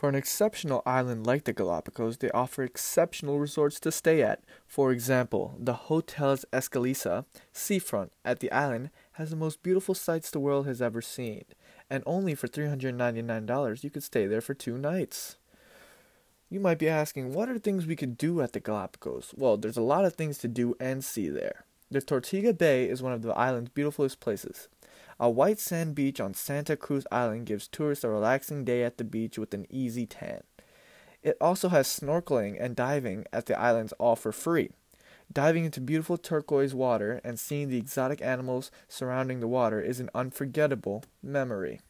For an exceptional island like the Galapagos, they offer exceptional resorts to stay at. For example, the Hotels Escalisa seafront at the island has the most beautiful sights the world has ever seen, and only for $399 you could stay there for two nights. You might be asking, what are things we could do at the Galapagos? Well, there's a lot of things to do and see there. The Tortuga Bay is one of the island's beautifulest places. A white sand beach on Santa Cruz Island gives tourists a relaxing day at the beach with an easy tan. It also has snorkeling and diving at the islands all for free. Diving into beautiful turquoise water and seeing the exotic animals surrounding the water is an unforgettable memory.